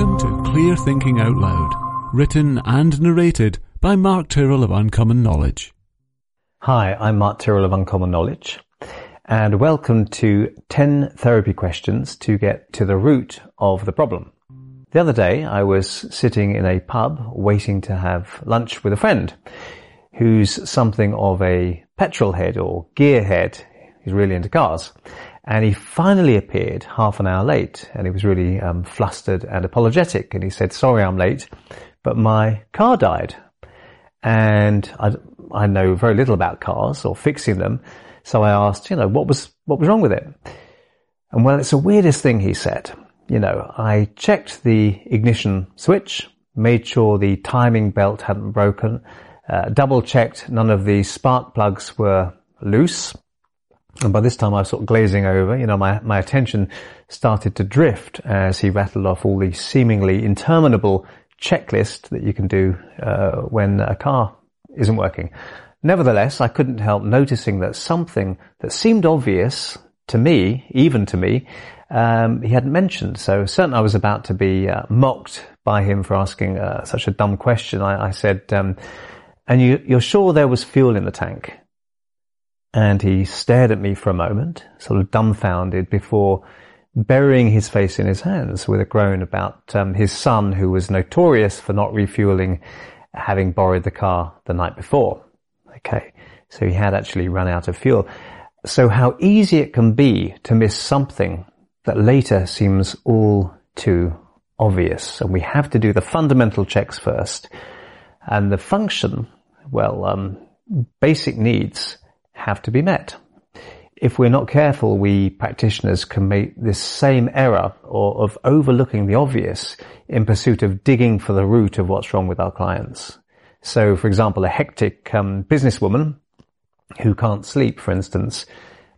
Welcome to Clear Thinking Out Loud, written and narrated by Mark Tyrrell of Uncommon Knowledge. Hi, I'm Mark Tyrrell of Uncommon Knowledge, and welcome to 10 therapy questions to get to the root of the problem. The other day, I was sitting in a pub waiting to have lunch with a friend who's something of a petrol head or gearhead. He's really into cars. And he finally appeared half an hour late and he was really um, flustered and apologetic. And he said, sorry, I'm late, but my car died. And I, I know very little about cars or fixing them. So I asked, you know, what was, what was wrong with it? And well, it's the weirdest thing he said. You know, I checked the ignition switch, made sure the timing belt hadn't broken, uh, double checked none of the spark plugs were loose. And by this time I was sort of glazing over, you know, my, my attention started to drift as he rattled off all the seemingly interminable checklist that you can do uh, when a car isn't working. Nevertheless, I couldn't help noticing that something that seemed obvious to me, even to me, um, he hadn't mentioned. So certainly I was about to be uh, mocked by him for asking uh, such a dumb question. I, I said, um, and you, you're sure there was fuel in the tank? And he stared at me for a moment, sort of dumbfounded before burying his face in his hands with a groan about um, his son who was notorious for not refueling having borrowed the car the night before. Okay. So he had actually run out of fuel. So how easy it can be to miss something that later seems all too obvious. And we have to do the fundamental checks first. And the function, well, um, basic needs have to be met. If we're not careful, we practitioners can make this same error or of overlooking the obvious in pursuit of digging for the root of what's wrong with our clients. So, for example, a hectic um, businesswoman who can't sleep, for instance,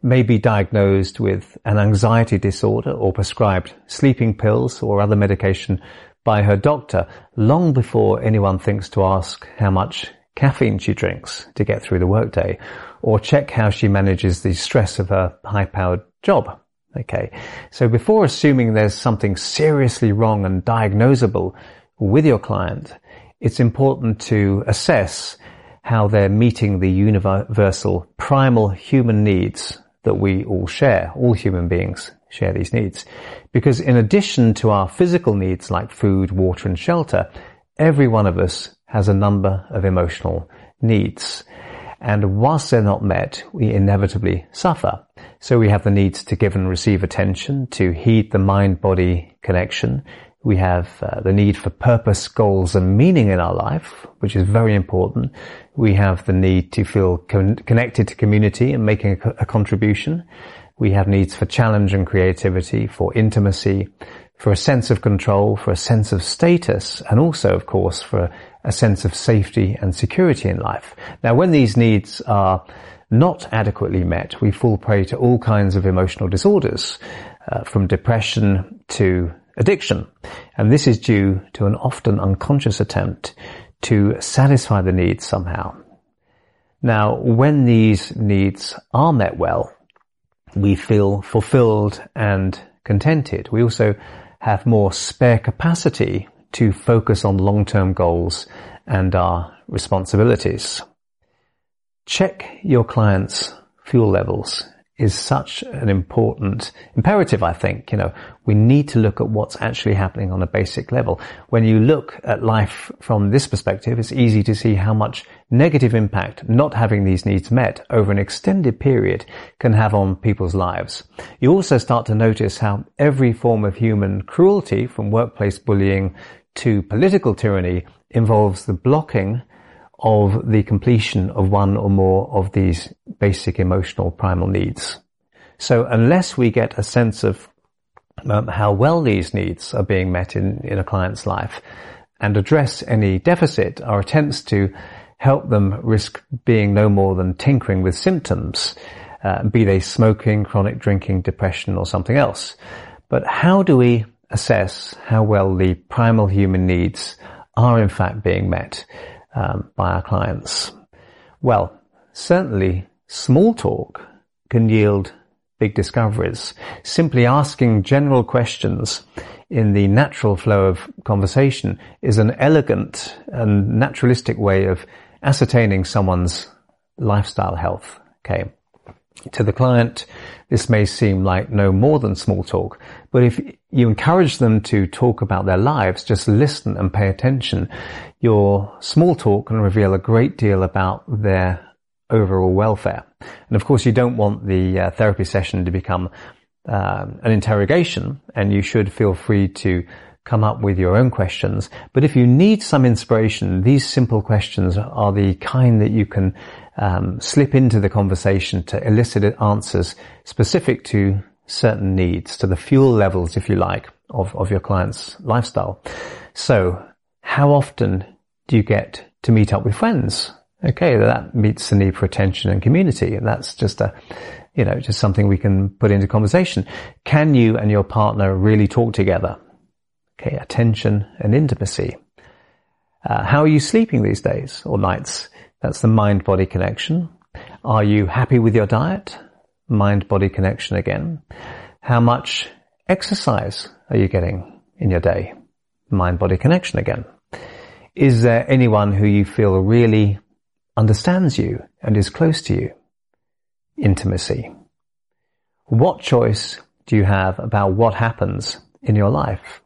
may be diagnosed with an anxiety disorder or prescribed sleeping pills or other medication by her doctor long before anyone thinks to ask how much caffeine she drinks to get through the workday, or check how she manages the stress of her high-powered job. Okay. So before assuming there's something seriously wrong and diagnosable with your client, it's important to assess how they're meeting the universal primal human needs that we all share. All human beings share these needs. Because in addition to our physical needs like food, water and shelter, every one of us has a number of emotional needs. And whilst they're not met, we inevitably suffer. So we have the needs to give and receive attention, to heed the mind-body connection. We have uh, the need for purpose, goals and meaning in our life, which is very important. We have the need to feel con- connected to community and making a, a contribution. We have needs for challenge and creativity, for intimacy, for a sense of control, for a sense of status, and also, of course, for a sense of safety and security in life. Now, when these needs are not adequately met, we fall prey to all kinds of emotional disorders, uh, from depression to addiction. And this is due to an often unconscious attempt to satisfy the needs somehow. Now, when these needs are met well, we feel fulfilled and contented. We also have more spare capacity to focus on long-term goals and our responsibilities. Check your clients' fuel levels is such an important imperative, I think. You know, we need to look at what's actually happening on a basic level. When you look at life from this perspective, it's easy to see how much negative impact not having these needs met over an extended period can have on people's lives. You also start to notice how every form of human cruelty, from workplace bullying to political tyranny, involves the blocking of the completion of one or more of these basic emotional primal needs. So unless we get a sense of um, how well these needs are being met in, in a client's life and address any deficit, our attempts to help them risk being no more than tinkering with symptoms, uh, be they smoking, chronic drinking, depression or something else. But how do we assess how well the primal human needs are in fact being met? um, by our clients? Well, certainly small talk can yield big discoveries. Simply asking general questions in the natural flow of conversation is an elegant and naturalistic way of ascertaining someone's lifestyle health. Okay. To the client, this may seem like no more than small talk, but if you encourage them to talk about their lives, just listen and pay attention, your small talk can reveal a great deal about their overall welfare. And of course, you don't want the uh, therapy session to become um, an interrogation, and you should feel free to come up with your own questions. But if you need some inspiration, these simple questions are the kind that you can um, slip into the conversation to elicit answers specific to certain needs, to the fuel levels, if you like, of, of your client's lifestyle. So, how often do you get to meet up with friends? Okay, that meets the need for attention and community, and that's just a, you know, just something we can put into conversation. Can you and your partner really talk together? Okay, attention and intimacy. Uh, how are you sleeping these days or nights? That's the mind-body connection. Are you happy with your diet? Mind-body connection again. How much exercise are you getting in your day? Mind-body connection again. Is there anyone who you feel really understands you and is close to you? Intimacy. What choice do you have about what happens in your life?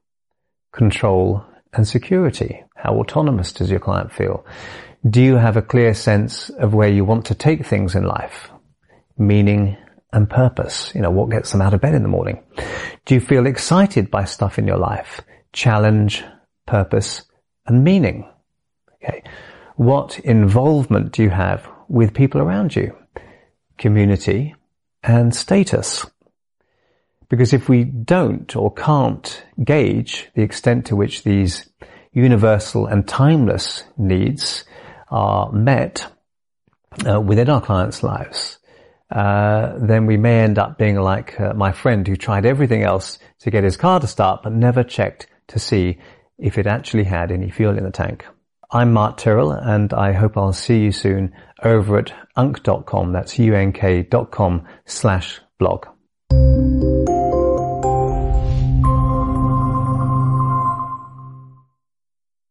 Control and security. How autonomous does your client feel? Do you have a clear sense of where you want to take things in life? Meaning and purpose. You know, what gets them out of bed in the morning? Do you feel excited by stuff in your life? Challenge, purpose, and meaning. Okay. What involvement do you have with people around you? Community and status. Because if we don't or can't gauge the extent to which these universal and timeless needs are met uh, within our clients' lives, uh, then we may end up being like uh, my friend who tried everything else to get his car to start, but never checked to see if it actually had any fuel in the tank. I'm Mark Tyrrell, and I hope I'll see you soon over at unk.com. That's unk.com slash blog.